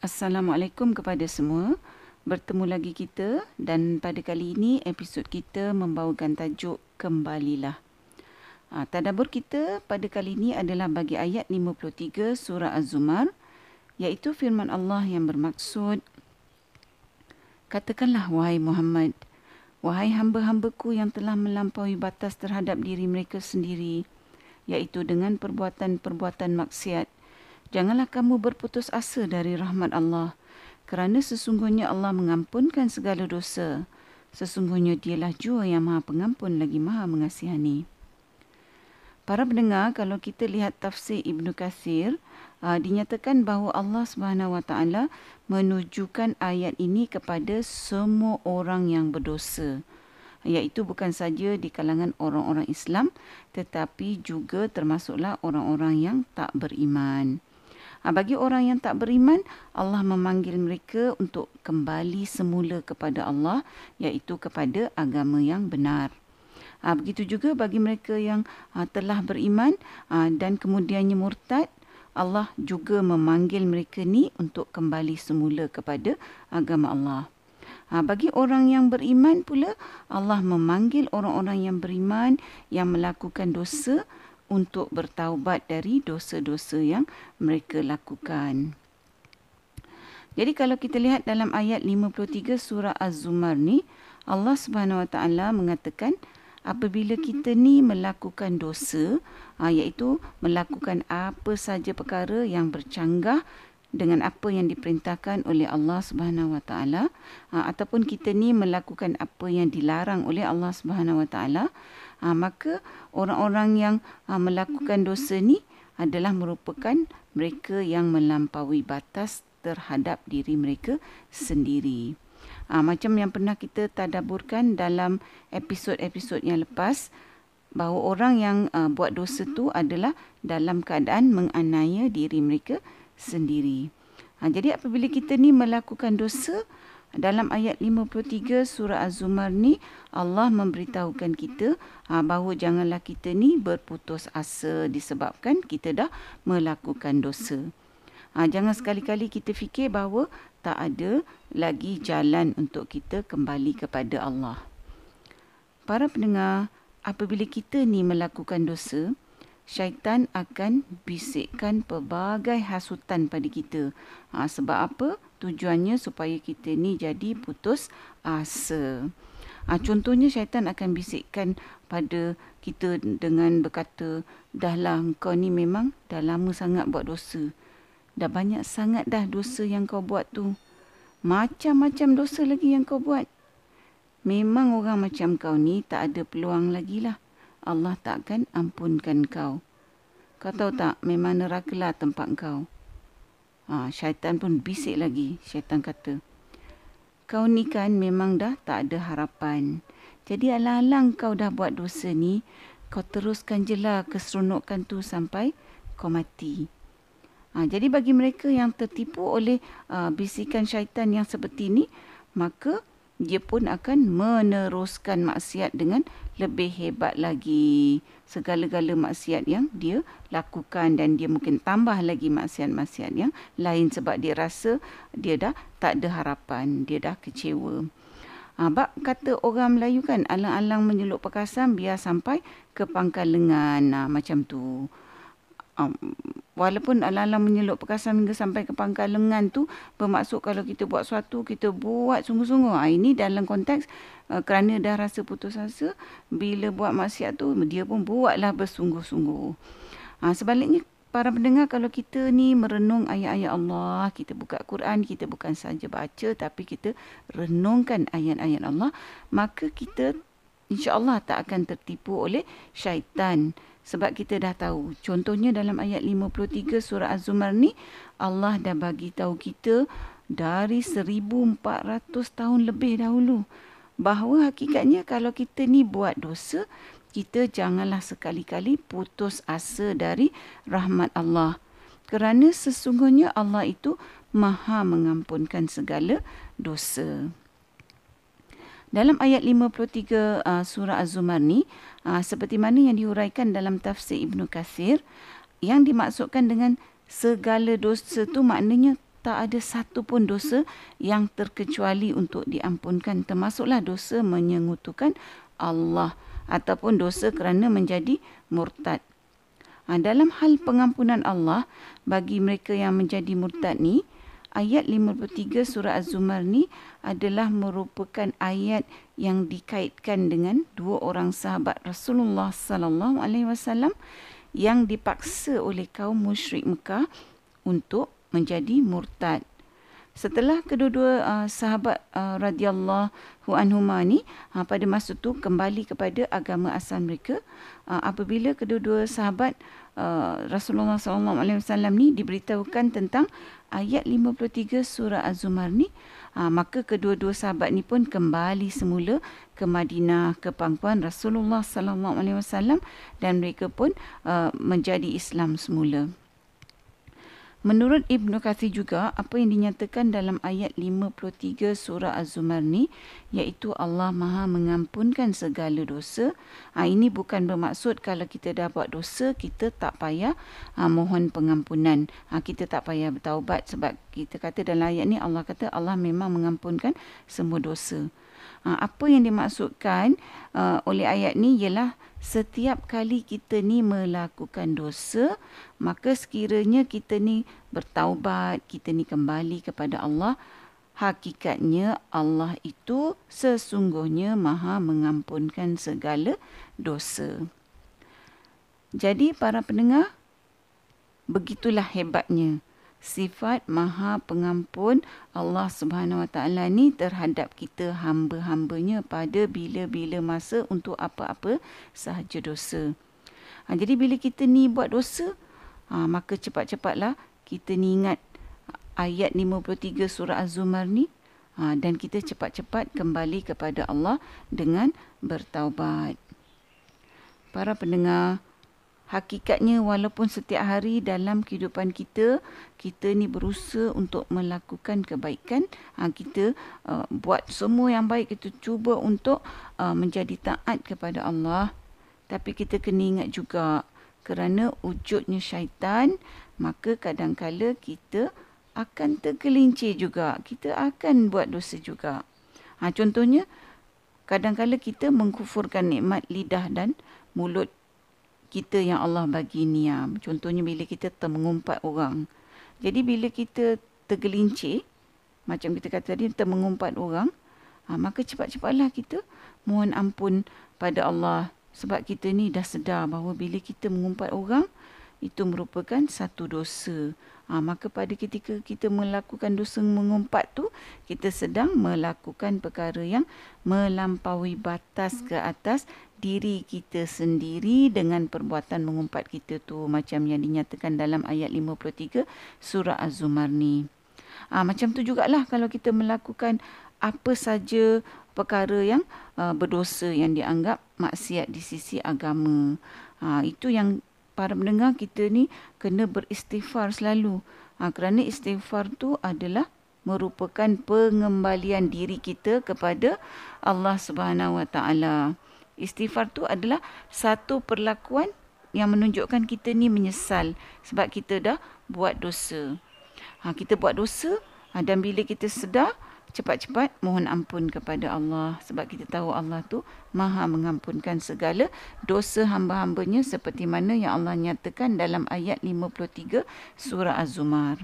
Assalamualaikum kepada semua. Bertemu lagi kita dan pada kali ini episod kita membawakan tajuk Kembalilah. Ha, tadabur kita pada kali ini adalah bagi ayat 53 surah Az-Zumar iaitu firman Allah yang bermaksud Katakanlah wahai Muhammad, wahai hamba-hambaku yang telah melampaui batas terhadap diri mereka sendiri iaitu dengan perbuatan-perbuatan maksiat Janganlah kamu berputus asa dari rahmat Allah kerana sesungguhnya Allah mengampunkan segala dosa. Sesungguhnya dialah jua yang maha pengampun lagi maha mengasihani. Para pendengar, kalau kita lihat tafsir Ibn Kathir, uh, dinyatakan bahawa Allah Subhanahu Wa Taala menunjukkan ayat ini kepada semua orang yang berdosa iaitu bukan saja di kalangan orang-orang Islam tetapi juga termasuklah orang-orang yang tak beriman. Ha, bagi orang yang tak beriman, Allah memanggil mereka untuk kembali semula kepada Allah, iaitu kepada agama yang benar. Ha, begitu juga bagi mereka yang ha, telah beriman ha, dan kemudiannya murtad, Allah juga memanggil mereka ni untuk kembali semula kepada agama Allah. Ha, bagi orang yang beriman pula, Allah memanggil orang-orang yang beriman yang melakukan dosa untuk bertaubat dari dosa-dosa yang mereka lakukan. Jadi kalau kita lihat dalam ayat 53 surah Az-Zumar ni, Allah Subhanahu Wa Taala mengatakan apabila kita ni melakukan dosa, ha, iaitu melakukan apa saja perkara yang bercanggah dengan apa yang diperintahkan oleh Allah Subhanahu Wa Taala ha, ataupun kita ni melakukan apa yang dilarang oleh Allah Subhanahu Wa Taala ha, maka orang-orang yang ha, melakukan dosa ni adalah merupakan mereka yang melampaui batas terhadap diri mereka sendiri. Ha, macam yang pernah kita tadaburkan dalam episod-episod yang lepas bahawa orang yang uh, buat dosa tu adalah dalam keadaan menganiaya diri mereka sendiri. Ha, jadi apabila kita ni melakukan dosa dalam ayat 53 surah Az-Zumar ni Allah memberitahukan kita ha, bahawa janganlah kita ni berputus asa disebabkan kita dah melakukan dosa. Ha, jangan sekali-kali kita fikir bahawa tak ada lagi jalan untuk kita kembali kepada Allah. Para pendengar, apabila kita ni melakukan dosa, syaitan akan bisikkan pelbagai hasutan pada kita. Ha, sebab apa? Tujuannya supaya kita ni jadi putus asa. Ha, contohnya syaitan akan bisikkan pada kita dengan berkata, dahlah kau ni memang dah lama sangat buat dosa. Dah banyak sangat dah dosa yang kau buat tu. Macam-macam dosa lagi yang kau buat. Memang orang macam kau ni tak ada peluang lagi lah. Allah takkan ampunkan kau. Kau tahu tak, memang neraka lah tempat kau. Ha, syaitan pun bisik lagi. Syaitan kata, kau ni kan memang dah tak ada harapan. Jadi alang-alang kau dah buat dosa ni, kau teruskan je lah keseronokan tu sampai kau mati. Ha, jadi bagi mereka yang tertipu oleh uh, bisikan syaitan yang seperti ni, maka dia pun akan meneruskan maksiat dengan lebih hebat lagi segala-gala maksiat yang dia lakukan dan dia mungkin tambah lagi maksiat-maksiat yang lain sebab dia rasa dia dah tak ada harapan, dia dah kecewa. Ha, bak kata orang Melayu kan, alang-alang menyeluk perkasan biar sampai ke pangkal lengan. Ha, macam tu um, walaupun ala-ala menyeluk perkasan hingga sampai ke pangkal lengan tu bermaksud kalau kita buat sesuatu kita buat sungguh-sungguh. Ha, ini dalam konteks uh, kerana dah rasa putus asa bila buat maksiat tu dia pun buatlah bersungguh-sungguh. Ha, sebaliknya para pendengar kalau kita ni merenung ayat-ayat Allah kita buka Quran kita bukan saja baca tapi kita renungkan ayat-ayat Allah maka kita insya-Allah tak akan tertipu oleh syaitan sebab kita dah tahu. Contohnya dalam ayat 53 surah Az-Zumar ni Allah dah bagi tahu kita dari 1400 tahun lebih dahulu bahawa hakikatnya kalau kita ni buat dosa kita janganlah sekali-kali putus asa dari rahmat Allah. Kerana sesungguhnya Allah itu maha mengampunkan segala dosa. Dalam ayat 53 uh, surah Az-Zumar ni, uh, seperti mana yang diuraikan dalam tafsir Ibnu Kathir, yang dimaksudkan dengan segala dosa tu maknanya tak ada satu pun dosa yang terkecuali untuk diampunkan termasuklah dosa menyengutukan Allah ataupun dosa kerana menjadi murtad. Ha, dalam hal pengampunan Allah bagi mereka yang menjadi murtad ni, ayat 53 surah Az-Zumar ni adalah merupakan ayat yang dikaitkan dengan dua orang sahabat Rasulullah sallallahu alaihi wasallam yang dipaksa oleh kaum musyrik Mekah untuk menjadi murtad. Setelah kedua-dua uh, sahabat uh, radhiyallahu anhuma ni uh, pada masa tu kembali kepada agama asal mereka uh, apabila kedua-dua sahabat uh, Rasulullah sallallahu alaihi wasallam ni diberitahukan tentang ayat 53 surah Az-Zumar ni uh, maka kedua-dua sahabat ni pun kembali semula ke Madinah ke pangkuan Rasulullah sallallahu alaihi wasallam dan mereka pun uh, menjadi Islam semula. Menurut Ibnu Kathir juga, apa yang dinyatakan dalam ayat 53 surah Az-Zumar ni, iaitu Allah maha mengampunkan segala dosa. Ha, ini bukan bermaksud kalau kita dah buat dosa, kita tak payah ha, mohon pengampunan. Ha, kita tak payah bertaubat sebab kita kata dalam ayat ni Allah kata Allah memang mengampunkan semua dosa. Ha, apa yang dimaksudkan uh, oleh ayat ni ialah setiap kali kita ni melakukan dosa, maka sekiranya kita ni bertaubat, kita ni kembali kepada Allah, hakikatnya Allah itu sesungguhnya maha mengampunkan segala dosa. Jadi para pendengar, begitulah hebatnya sifat maha pengampun Allah Subhanahu Wa Taala ni terhadap kita hamba-hambanya pada bila-bila masa untuk apa-apa sahaja dosa. Ha, jadi bila kita ni buat dosa, ha, maka cepat-cepatlah kita ni ingat ayat 53 surah Az-Zumar ni ha, dan kita cepat-cepat kembali kepada Allah dengan bertaubat. Para pendengar, hakikatnya walaupun setiap hari dalam kehidupan kita kita ni berusaha untuk melakukan kebaikan. Ha, kita uh, buat semua yang baik kita cuba untuk uh, menjadi taat kepada Allah. Tapi kita kena ingat juga kerana wujudnya syaitan maka kadangkala kita akan tergelincir juga. Kita akan buat dosa juga. Ha, contohnya kadangkala kita mengkufurkan nikmat lidah dan mulut kita yang Allah bagi ni ya. Contohnya bila kita termengumpat orang. Jadi bila kita tergelincir, macam kita kata tadi, termengumpat orang, ha, maka cepat-cepatlah kita mohon ampun pada Allah. Sebab kita ni dah sedar bahawa bila kita mengumpat orang, itu merupakan satu dosa. Ha, maka pada ketika kita melakukan dosa mengumpat tu, kita sedang melakukan perkara yang melampaui batas ke atas diri kita sendiri dengan perbuatan mengumpat kita tu macam yang dinyatakan dalam ayat 53 surah Az-Zumar ni. Ah macam tu jugalah kalau kita melakukan apa saja perkara yang uh, berdosa yang dianggap maksiat di sisi agama. Ha, itu yang para pendengar kita ni kena beristighfar selalu. Ha, kerana istighfar tu adalah merupakan pengembalian diri kita kepada Allah Subhanahu Wa Taala. Istighfar tu adalah satu perlakuan yang menunjukkan kita ni menyesal sebab kita dah buat dosa. Ha, kita buat dosa ha, dan bila kita sedar, cepat-cepat mohon ampun kepada Allah sebab kita tahu Allah tu maha mengampunkan segala dosa hamba-hambanya seperti mana yang Allah nyatakan dalam ayat 53 surah Az-Zumar.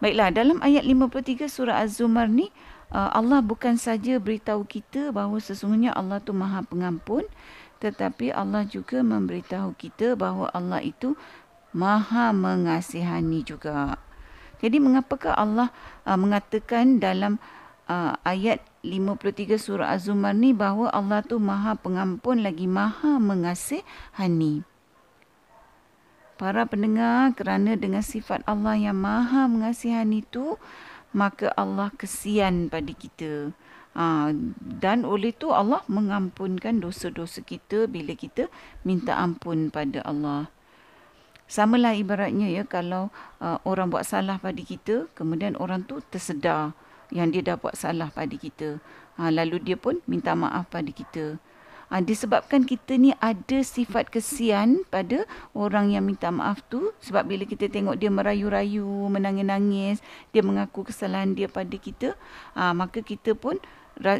Baiklah, dalam ayat 53 surah Az-Zumar ni, uh, Allah bukan saja beritahu kita bahawa sesungguhnya Allah tu Maha Pengampun tetapi Allah juga memberitahu kita bahawa Allah itu Maha Mengasihani juga. Jadi mengapakah Allah uh, mengatakan dalam uh, ayat 53 surah Az-Zumar ni bahawa Allah tu Maha Pengampun lagi Maha Mengasihani? Para pendengar kerana dengan sifat Allah yang Maha Mengasihani itu maka Allah kesian pada kita. Ha, dan oleh itu Allah mengampunkan dosa-dosa kita bila kita minta ampun pada Allah. Samalah ibaratnya ya kalau uh, orang buat salah pada kita, kemudian orang tu tersedar yang dia dah buat salah pada kita. Ha, lalu dia pun minta maaf pada kita. Ha, disebabkan kita ni ada sifat kesian pada orang yang minta maaf tu sebab bila kita tengok dia merayu-rayu, menangis-nangis, dia mengaku kesalahan dia pada kita, ha, maka kita pun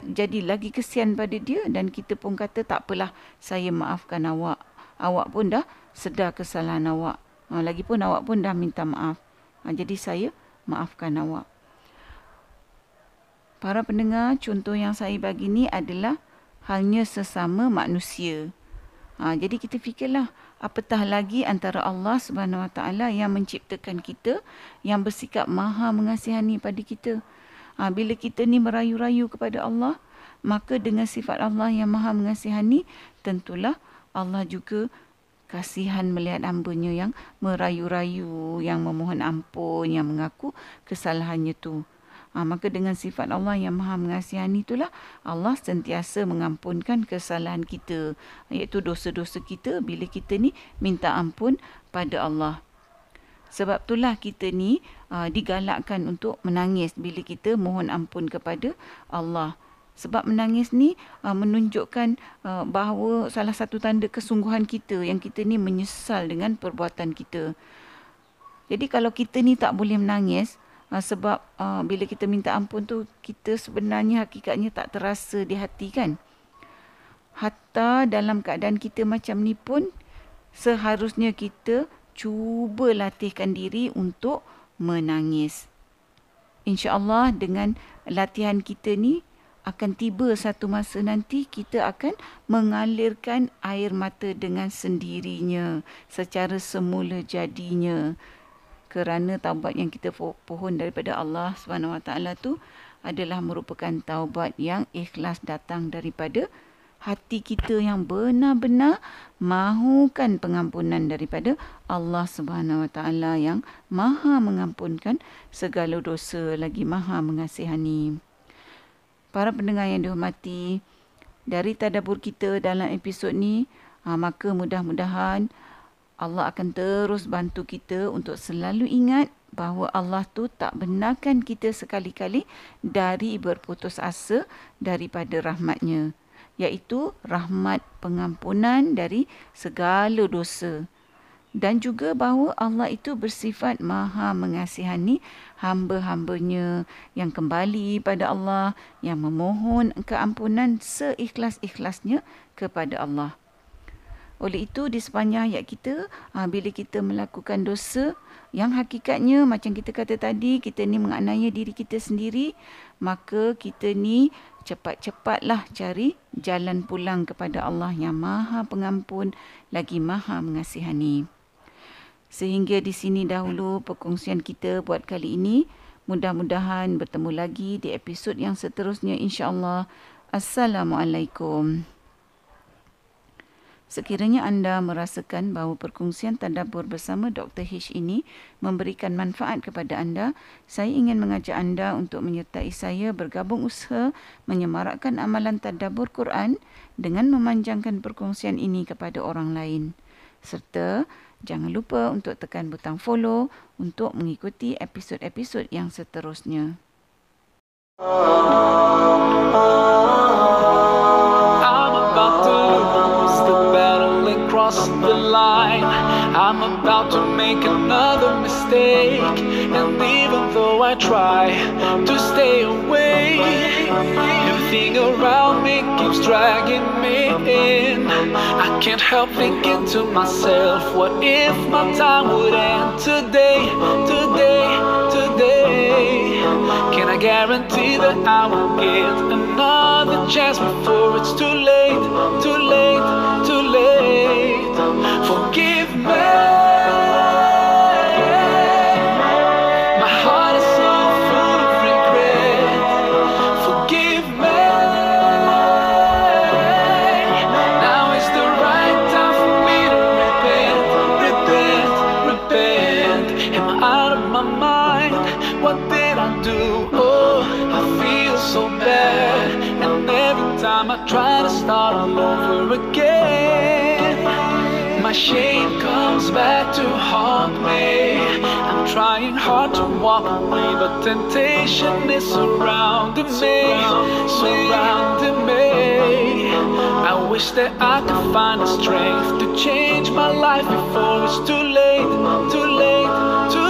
jadi lagi kesian pada dia dan kita pun kata tak apalah saya maafkan awak. Awak pun dah sedar kesalahan awak. Ha, lagipun awak pun dah minta maaf. Ha, jadi saya maafkan awak. Para pendengar, contoh yang saya bagi ni adalah halnya sesama manusia. Ha, jadi kita fikirlah apatah lagi antara Allah Subhanahu Wa Taala yang menciptakan kita yang bersikap maha mengasihani pada kita. Ha, bila kita ni merayu-rayu kepada Allah, maka dengan sifat Allah yang maha mengasihani, tentulah Allah juga kasihan melihat hambanya yang merayu-rayu, yang memohon ampun, yang mengaku kesalahannya tu. Ha, maka dengan sifat Allah yang maha mengasihani itulah Allah sentiasa mengampunkan kesalahan kita. Iaitu dosa-dosa kita bila kita ni minta ampun pada Allah. Sebab itulah kita ni uh, digalakkan untuk menangis bila kita mohon ampun kepada Allah. Sebab menangis ni uh, menunjukkan uh, bahawa salah satu tanda kesungguhan kita yang kita ni menyesal dengan perbuatan kita. Jadi kalau kita ni tak boleh menangis, Uh, sebab uh, bila kita minta ampun tu kita sebenarnya hakikatnya tak terasa di hati kan. Hatta dalam keadaan kita macam ni pun seharusnya kita cuba latihkan diri untuk menangis. InsyaAllah dengan latihan kita ni akan tiba satu masa nanti kita akan mengalirkan air mata dengan sendirinya secara semula jadinya kerana taubat yang kita pohon daripada Allah Subhanahu Wa Taala tu adalah merupakan taubat yang ikhlas datang daripada hati kita yang benar-benar mahukan pengampunan daripada Allah Subhanahu Wa Taala yang Maha mengampunkan segala dosa lagi Maha mengasihani. Para pendengar yang dihormati, dari tadabbur kita dalam episod ni, ha, maka mudah-mudahan Allah akan terus bantu kita untuk selalu ingat bahawa Allah tu tak benarkan kita sekali-kali dari berputus asa daripada rahmatnya iaitu rahmat pengampunan dari segala dosa dan juga bahawa Allah itu bersifat maha mengasihani hamba-hambanya yang kembali pada Allah yang memohon keampunan seikhlas-ikhlasnya kepada Allah. Oleh itu di sepanjang ayat kita ha, bila kita melakukan dosa yang hakikatnya macam kita kata tadi kita ni menganiaya diri kita sendiri maka kita ni cepat-cepatlah cari jalan pulang kepada Allah yang Maha Pengampun lagi Maha Mengasihani. Sehingga di sini dahulu perkongsian kita buat kali ini. Mudah-mudahan bertemu lagi di episod yang seterusnya insya-Allah. Assalamualaikum. Sekiranya anda merasakan bahawa perkongsian tadabbur bersama Dr. H ini memberikan manfaat kepada anda, saya ingin mengajak anda untuk menyertai saya bergabung usaha menyemarakkan amalan tadabbur Quran dengan memanjangkan perkongsian ini kepada orang lain. Serta jangan lupa untuk tekan butang follow untuk mengikuti episod-episod yang seterusnya. I'm about to make another mistake. And even though I try to stay away, everything around me keeps dragging me in. I can't help thinking to myself, what if my time would end today, today, today? Can I guarantee that I will get another chance before it's too late, too late, too late? Forgive me. Try to start all over again. My my shame comes back to haunt me. I'm trying hard to walk away, but temptation is surrounding me, surrounding me. I wish that I could find the strength to change my life before it's too late, too late, too late.